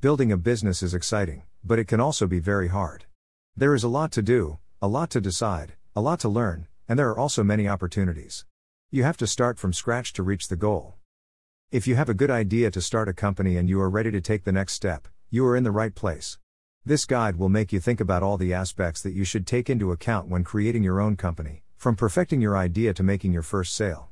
Building a business is exciting, but it can also be very hard. There is a lot to do, a lot to decide, a lot to learn, and there are also many opportunities. You have to start from scratch to reach the goal. If you have a good idea to start a company and you are ready to take the next step, you are in the right place. This guide will make you think about all the aspects that you should take into account when creating your own company, from perfecting your idea to making your first sale.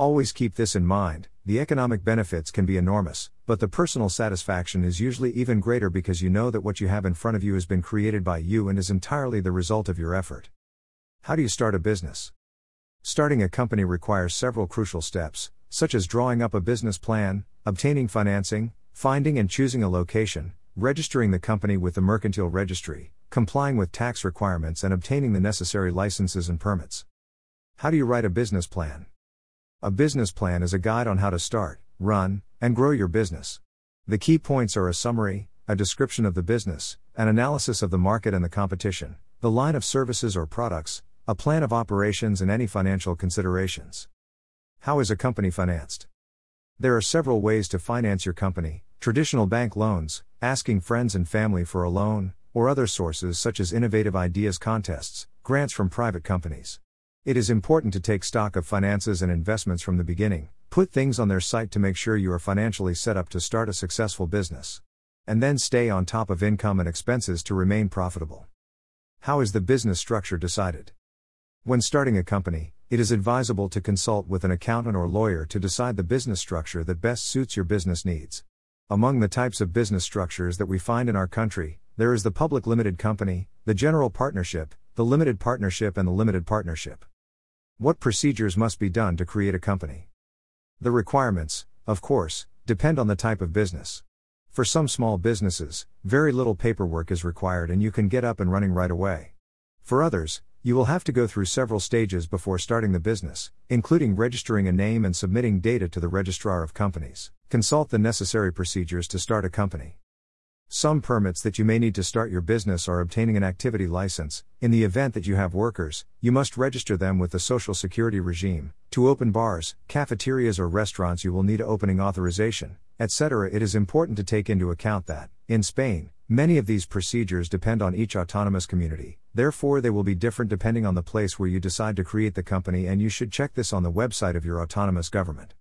Always keep this in mind the economic benefits can be enormous, but the personal satisfaction is usually even greater because you know that what you have in front of you has been created by you and is entirely the result of your effort. How do you start a business? Starting a company requires several crucial steps, such as drawing up a business plan, obtaining financing, finding and choosing a location, registering the company with the Mercantile Registry, complying with tax requirements, and obtaining the necessary licenses and permits. How do you write a business plan? A business plan is a guide on how to start, run, and grow your business. The key points are a summary, a description of the business, an analysis of the market and the competition, the line of services or products, a plan of operations, and any financial considerations. How is a company financed? There are several ways to finance your company traditional bank loans, asking friends and family for a loan, or other sources such as innovative ideas contests, grants from private companies. It is important to take stock of finances and investments from the beginning, put things on their site to make sure you are financially set up to start a successful business. And then stay on top of income and expenses to remain profitable. How is the business structure decided? When starting a company, it is advisable to consult with an accountant or lawyer to decide the business structure that best suits your business needs. Among the types of business structures that we find in our country, there is the public limited company, the general partnership, the limited partnership, and the limited partnership. What procedures must be done to create a company? The requirements, of course, depend on the type of business. For some small businesses, very little paperwork is required and you can get up and running right away. For others, you will have to go through several stages before starting the business, including registering a name and submitting data to the Registrar of Companies. Consult the necessary procedures to start a company. Some permits that you may need to start your business are obtaining an activity license. In the event that you have workers, you must register them with the Social Security regime. To open bars, cafeterias, or restaurants, you will need opening authorization, etc. It is important to take into account that, in Spain, many of these procedures depend on each autonomous community, therefore, they will be different depending on the place where you decide to create the company, and you should check this on the website of your autonomous government.